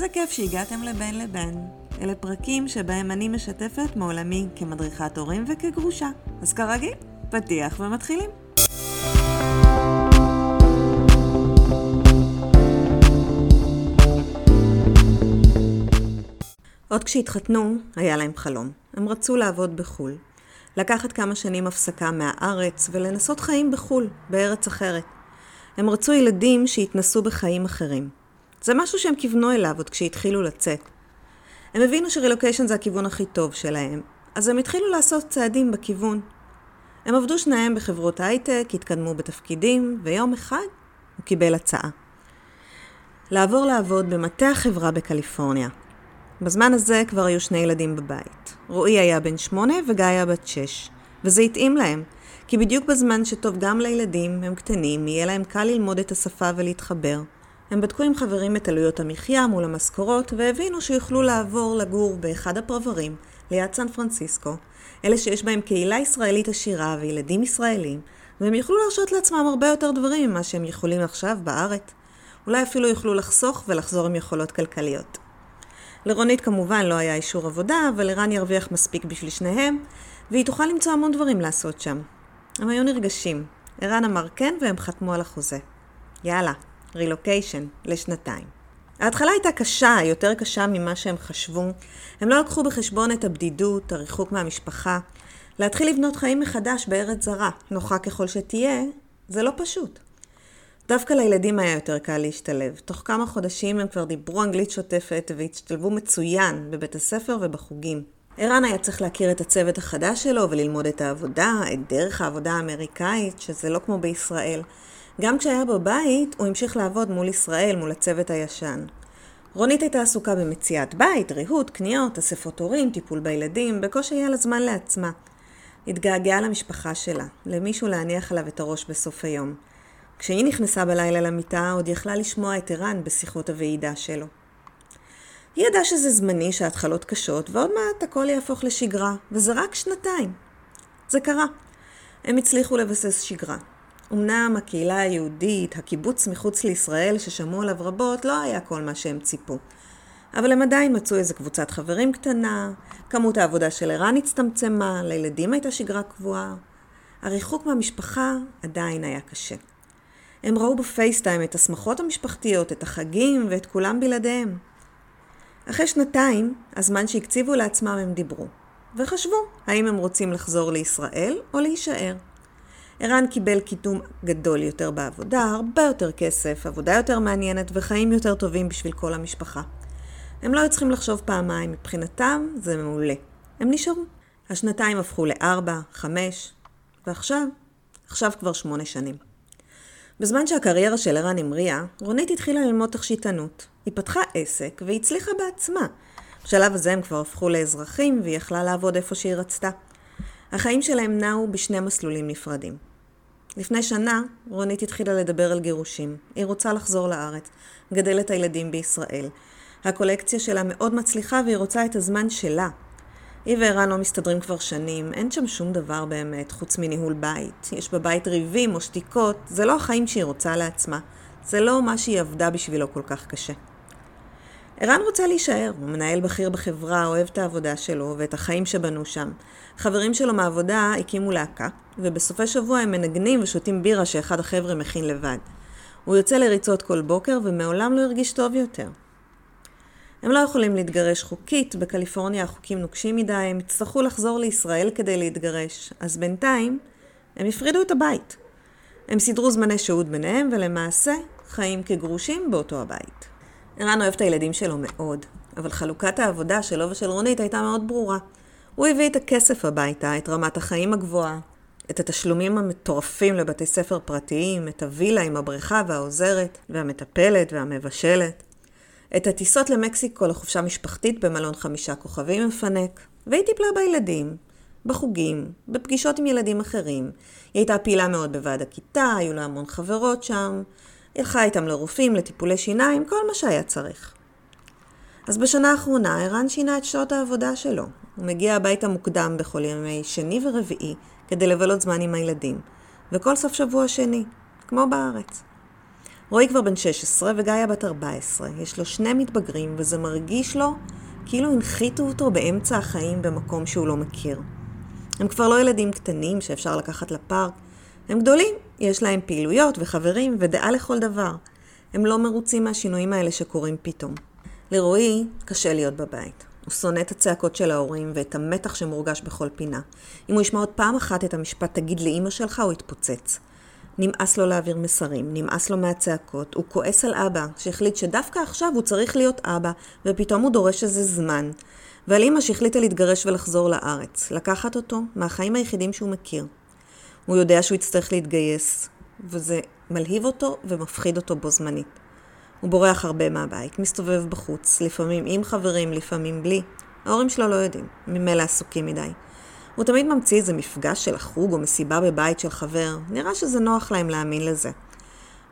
איזה כיף שהגעתם לבין לבין. אלה פרקים שבהם אני משתפת מעולמי כמדריכת הורים וכגרושה. אז כרגיל, פתיח ומתחילים. עוד כשהתחתנו, היה להם חלום. הם רצו לעבוד בחו"ל. לקחת כמה שנים הפסקה מהארץ ולנסות חיים בחו"ל, בארץ אחרת. הם רצו ילדים שיתנסו בחיים אחרים. זה משהו שהם כיוונו אליו עוד כשהתחילו לצאת. הם הבינו שרילוקיישן זה הכיוון הכי טוב שלהם, אז הם התחילו לעשות צעדים בכיוון. הם עבדו שניהם בחברות הייטק, התקדמו בתפקידים, ויום אחד הוא קיבל הצעה. לעבור לעבוד במטה החברה בקליפורניה. בזמן הזה כבר היו שני ילדים בבית. רועי היה בן שמונה וגיא היה בת שש. וזה התאים להם, כי בדיוק בזמן שטוב גם לילדים, הם קטנים, יהיה להם קל ללמוד את השפה ולהתחבר. הם בדקו עם חברים את עלויות המחיה מול המשכורות, והבינו שיוכלו לעבור לגור באחד הפרברים, ליד סן פרנסיסקו, אלה שיש בהם קהילה ישראלית עשירה וילדים ישראלים, והם יוכלו להרשות לעצמם הרבה יותר דברים ממה שהם יכולים עכשיו בארץ. אולי אפילו יוכלו לחסוך ולחזור עם יכולות כלכליות. לרונית כמובן לא היה אישור עבודה, אבל ערן ירוויח מספיק בשביל שניהם, והיא תוכל למצוא המון דברים לעשות שם. הם היו נרגשים. ערן אמר כן והם חתמו על החוזה. יאללה, רילוקיישן, לשנתיים. ההתחלה הייתה קשה, יותר קשה ממה שהם חשבו. הם לא לקחו בחשבון את הבדידות, הריחוק מהמשפחה. להתחיל לבנות חיים מחדש בארץ זרה, נוחה ככל שתהיה, זה לא פשוט. דווקא לילדים היה יותר קל להשתלב. תוך כמה חודשים הם כבר דיברו אנגלית שוטפת והשתלבו מצוין בבית הספר ובחוגים. ערן היה צריך להכיר את הצוות החדש שלו וללמוד את העבודה, את דרך העבודה האמריקאית, שזה לא כמו בישראל. גם כשהיה בבית, הוא המשיך לעבוד מול ישראל, מול הצוות הישן. רונית הייתה עסוקה במציאת בית, ריהוט, קניות, אספות הורים, טיפול בילדים, בקושי היה לה זמן לעצמה. התגעגעה למשפחה שלה, למישהו להניח עליו את הראש בסוף היום. כשהיא נכנסה בלילה למיטה, עוד יכלה לשמוע את ערן בשיחות הוועידה שלו. היא ידעה שזה זמני, שההתחלות קשות, ועוד מעט הכל יהפוך לשגרה, וזה רק שנתיים. זה קרה. הם הצליחו לבסס שגרה. אמנם הקהילה היהודית, הקיבוץ מחוץ לישראל ששמעו עליו רבות, לא היה כל מה שהם ציפו. אבל הם עדיין מצאו איזה קבוצת חברים קטנה, כמות העבודה של ערן הצטמצמה, לילדים הייתה שגרה קבועה. הריחוק מהמשפחה עדיין היה קשה. הם ראו בפייסטיים את השמחות המשפחתיות, את החגים ואת כולם בלעדיהם. אחרי שנתיים, הזמן שהקציבו לעצמם הם דיברו, וחשבו האם הם רוצים לחזור לישראל או להישאר. ערן קיבל קידום גדול יותר בעבודה, הרבה יותר כסף, עבודה יותר מעניינת וחיים יותר טובים בשביל כל המשפחה. הם לא היו צריכים לחשוב פעמיים, מבחינתם זה מעולה. הם נשארו. השנתיים הפכו לארבע, חמש, ועכשיו, עכשיו כבר שמונה שנים. בזמן שהקריירה של ערן המריאה, רונית התחילה ללמוד תכשיטנות. היא פתחה עסק והצליחה בעצמה. בשלב הזה הם כבר הפכו לאזרחים והיא יכלה לעבוד איפה שהיא רצתה. החיים שלהם נעו בשני מסלולים נפרדים. לפני שנה, רונית התחילה לדבר על גירושים. היא רוצה לחזור לארץ, גדל את הילדים בישראל. הקולקציה שלה מאוד מצליחה והיא רוצה את הזמן שלה. היא וערן לא מסתדרים כבר שנים, אין שם שום דבר באמת, חוץ מניהול בית. יש בבית ריבים או שתיקות, זה לא החיים שהיא רוצה לעצמה. זה לא מה שהיא עבדה בשבילו כל כך קשה. ערן רוצה להישאר, הוא מנהל בכיר בחברה, אוהב את העבודה שלו ואת החיים שבנו שם. חברים שלו מהעבודה הקימו להקה, ובסופי שבוע הם מנגנים ושותים בירה שאחד החבר'ה מכין לבד. הוא יוצא לריצות כל בוקר ומעולם לא הרגיש טוב יותר. הם לא יכולים להתגרש חוקית, בקליפורניה החוקים נוקשים מדי, הם יצטרכו לחזור לישראל כדי להתגרש. אז בינתיים, הם הפרידו את הבית. הם סידרו זמני שהות ביניהם, ולמעשה, חיים כגרושים באותו הבית. ערן אוהב את הילדים שלו מאוד, אבל חלוקת העבודה שלו ושל רונית הייתה מאוד ברורה. הוא הביא את הכסף הביתה, את רמת החיים הגבוהה, את התשלומים המטורפים לבתי ספר פרטיים, את הווילה עם הבריכה והעוזרת, והמטפלת והמבשלת. את הטיסות למקסיקו לחופשה משפחתית במלון חמישה כוכבים מפנק, והיא טיפלה בילדים, בחוגים, בפגישות עם ילדים אחרים. היא הייתה פעילה מאוד בוועד הכיתה, היו לה המון חברות שם, הלכה איתם לרופאים, לטיפולי שיניים, כל מה שהיה צריך. אז בשנה האחרונה ערן שינה את שעות העבודה שלו. הוא מגיע הביתה מוקדם בכל ימי שני ורביעי כדי לבלות זמן עם הילדים, וכל סוף שבוע שני, כמו בארץ. רועי כבר בן 16 וגאיה בת 14. יש לו שני מתבגרים וזה מרגיש לו כאילו הנחיתו אותו באמצע החיים במקום שהוא לא מכיר. הם כבר לא ילדים קטנים שאפשר לקחת לפארק, הם גדולים, יש להם פעילויות וחברים ודעה לכל דבר. הם לא מרוצים מהשינויים האלה שקורים פתאום. לרועי קשה להיות בבית. הוא שונא את הצעקות של ההורים ואת המתח שמורגש בכל פינה. אם הוא ישמע עוד פעם אחת את המשפט תגיד לאימא שלך, הוא יתפוצץ. נמאס לו להעביר מסרים, נמאס לו מהצעקות, הוא כועס על אבא, שהחליט שדווקא עכשיו הוא צריך להיות אבא, ופתאום הוא דורש איזה זמן. ועל אימא שהחליטה להתגרש ולחזור לארץ, לקחת אותו מהחיים היחידים שהוא מכיר. הוא יודע שהוא יצטרך להתגייס, וזה מלהיב אותו ומפחיד אותו בו זמנית. הוא בורח הרבה מהבית, מסתובב בחוץ, לפעמים עם חברים, לפעמים בלי. ההורים שלו לא יודעים, ממילא עסוקים מדי. הוא תמיד ממציא איזה מפגש של החוג או מסיבה בבית של חבר, נראה שזה נוח להם להאמין לזה.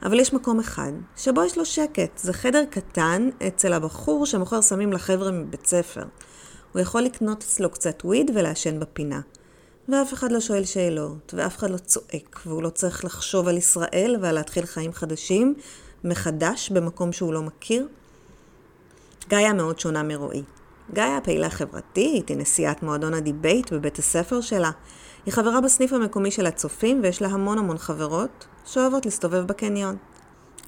אבל יש מקום אחד, שבו יש לו שקט. זה חדר קטן אצל הבחור שמוכר סמים לחבר'ה מבית ספר. הוא יכול לקנות אצלו קצת weed ולעשן בפינה. ואף אחד לא שואל שאלות, ואף אחד לא צועק, והוא לא צריך לחשוב על ישראל ועל להתחיל חיים חדשים, מחדש במקום שהוא לא מכיר. גאיה מאוד שונה מרועי. גאיה פעילה חברתית, היא נשיאת מועדון ה debate בבית הספר שלה. היא חברה בסניף המקומי של הצופים ויש לה המון המון חברות שאוהבות להסתובב בקניון.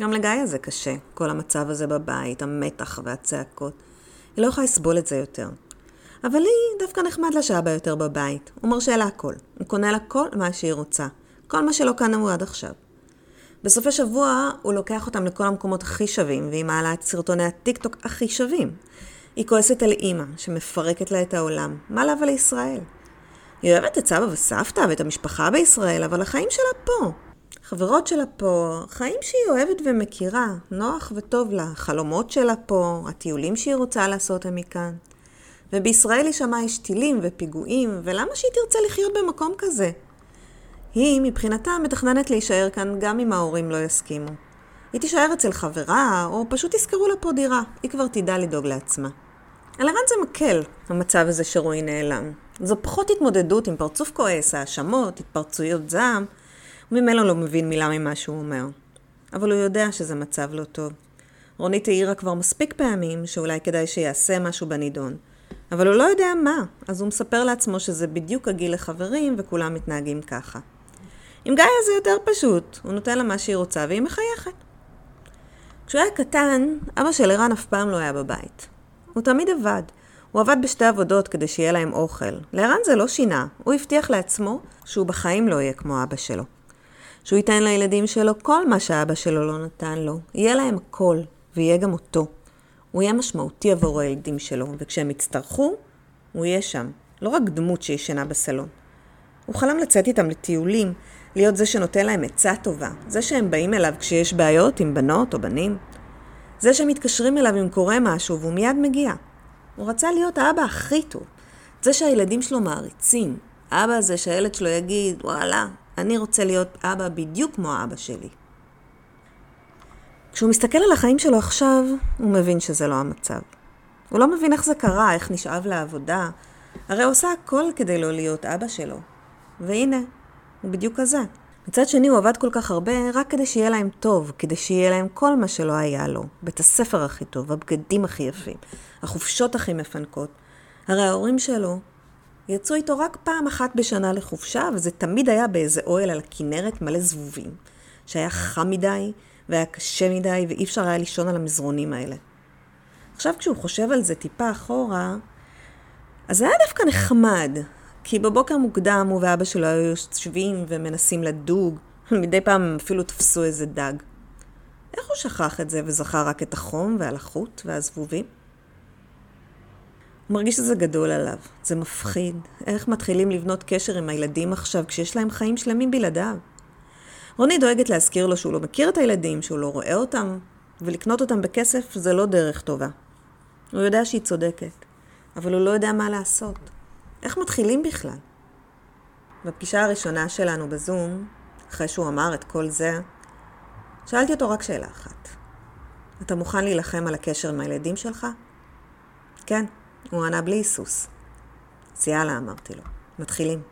גם לגאיה זה קשה, כל המצב הזה בבית, המתח והצעקות. היא לא יכולה לסבול את זה יותר. אבל היא דווקא נחמד לה שאבא יותר בבית. הוא מרשה לה הכל. הוא קונה לה כל מה שהיא רוצה. כל מה שלא קנה הוא עד עכשיו. בסופי שבוע הוא לוקח אותם לכל המקומות הכי שווים, והיא מעלה את סרטוני הטיקטוק הכי שווים. היא כועסת על אימא, שמפרקת לה את העולם. מה לה ולישראל? היא אוהבת את סבא וסבתא ואת המשפחה בישראל, אבל החיים שלה פה. חברות שלה פה, חיים שהיא אוהבת ומכירה, נוח וטוב לה, חלומות שלה פה, הטיולים שהיא רוצה לעשות הם מכאן. ובישראל היא שמעה יש טילים ופיגועים, ולמה שהיא תרצה לחיות במקום כזה? היא, מבחינתה, מתכננת להישאר כאן גם אם ההורים לא יסכימו. היא תישאר אצל חברה, או פשוט ישכרו לה פה דירה. היא כבר תדע לדאוג לעצמה. על ערן זה מקל, המצב הזה שרועי נעלם. זו פחות התמודדות עם פרצוף כועס, האשמות, התפרצויות זעם. הוא ממילא לא מבין מילה ממה שהוא אומר. אבל הוא יודע שזה מצב לא טוב. רונית העירה כבר מספיק פעמים שאולי כדאי שיעשה משהו בנידון. אבל הוא לא יודע מה, אז הוא מספר לעצמו שזה בדיוק הגיל לחברים וכולם מתנהגים ככה. עם גאיה זה יותר פשוט, הוא נותן לה מה שהיא רוצה והיא מחייכת. כשהוא היה קטן, אבא של ערן אף פעם לא היה בבית. הוא תמיד עבד. הוא עבד בשתי עבודות כדי שיהיה להם אוכל. לערן זה לא שינה, הוא הבטיח לעצמו שהוא בחיים לא יהיה כמו אבא שלו. שהוא ייתן לילדים שלו כל מה שאבא שלו לא נתן לו. יהיה להם הכל, ויהיה גם אותו. הוא יהיה משמעותי עבור הילדים שלו, וכשהם יצטרכו, הוא יהיה שם. לא רק דמות שישנה בסלון. הוא חלם לצאת איתם לטיולים, להיות זה שנותן להם עצה טובה, זה שהם באים אליו כשיש בעיות עם בנות או בנים, זה שהם מתקשרים אליו אם קורה משהו והוא מיד מגיע. הוא רצה להיות האבא הכי טוב, זה שהילדים שלו מעריצים, אבא הזה שהילד שלו יגיד, וואלה, אני רוצה להיות אבא בדיוק כמו האבא שלי. כשהוא מסתכל על החיים שלו עכשיו, הוא מבין שזה לא המצב. הוא לא מבין איך זה קרה, איך נשאב לעבודה. הרי הוא עושה הכל כדי לא להיות אבא שלו. והנה, הוא בדיוק כזה. מצד שני, הוא עבד כל כך הרבה רק כדי שיהיה להם טוב, כדי שיהיה להם כל מה שלא היה לו. בית הספר הכי טוב, הבגדים הכי יפים, החופשות הכי מפנקות. הרי ההורים שלו יצאו איתו רק פעם אחת בשנה לחופשה, וזה תמיד היה באיזה אוהל על הכנרת מלא זבובים, שהיה חם מדי, והיה קשה מדי, ואי אפשר היה לישון על המזרונים האלה. עכשיו כשהוא חושב על זה טיפה אחורה, אז זה היה דווקא נחמד, כי בבוקר מוקדם הוא ואבא שלו היו יושבים ומנסים לדוג, מדי פעם הם אפילו תפסו איזה דג. איך הוא שכח את זה וזכר רק את החום והלחות והזבובים? הוא מרגיש שזה גדול עליו, זה מפחיד. איך מתחילים לבנות קשר עם הילדים עכשיו כשיש להם חיים שלמים בלעדיו? רוני דואגת להזכיר לו שהוא לא מכיר את הילדים, שהוא לא רואה אותם, ולקנות אותם בכסף זה לא דרך טובה. הוא יודע שהיא צודקת, אבל הוא לא יודע מה לעשות. איך מתחילים בכלל? בפגישה הראשונה שלנו בזום, אחרי שהוא אמר את כל זה, שאלתי אותו רק שאלה אחת. אתה מוכן להילחם על הקשר עם הילדים שלך? כן, הוא ענה בלי היסוס. אז יאללה, אמרתי לו. מתחילים.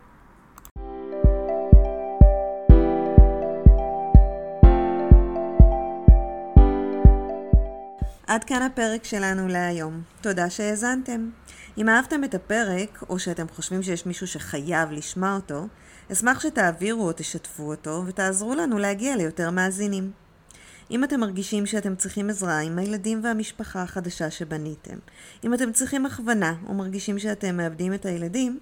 עד כאן הפרק שלנו להיום. תודה שהאזנתם. אם אהבתם את הפרק, או שאתם חושבים שיש מישהו שחייב לשמוע אותו, אשמח שתעבירו או תשתפו אותו, ותעזרו לנו להגיע ליותר מאזינים. אם אתם מרגישים שאתם צריכים עזרה עם הילדים והמשפחה החדשה שבניתם, אם אתם צריכים הכוונה או מרגישים שאתם מאבדים את הילדים,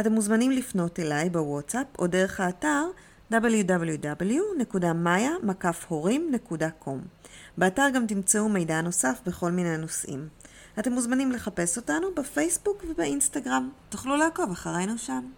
אתם מוזמנים לפנות אליי בוואטסאפ או דרך האתר www.maya.com. באתר גם תמצאו מידע נוסף בכל מיני נושאים. אתם מוזמנים לחפש אותנו בפייסבוק ובאינסטגרם. תוכלו לעקוב אחרינו שם.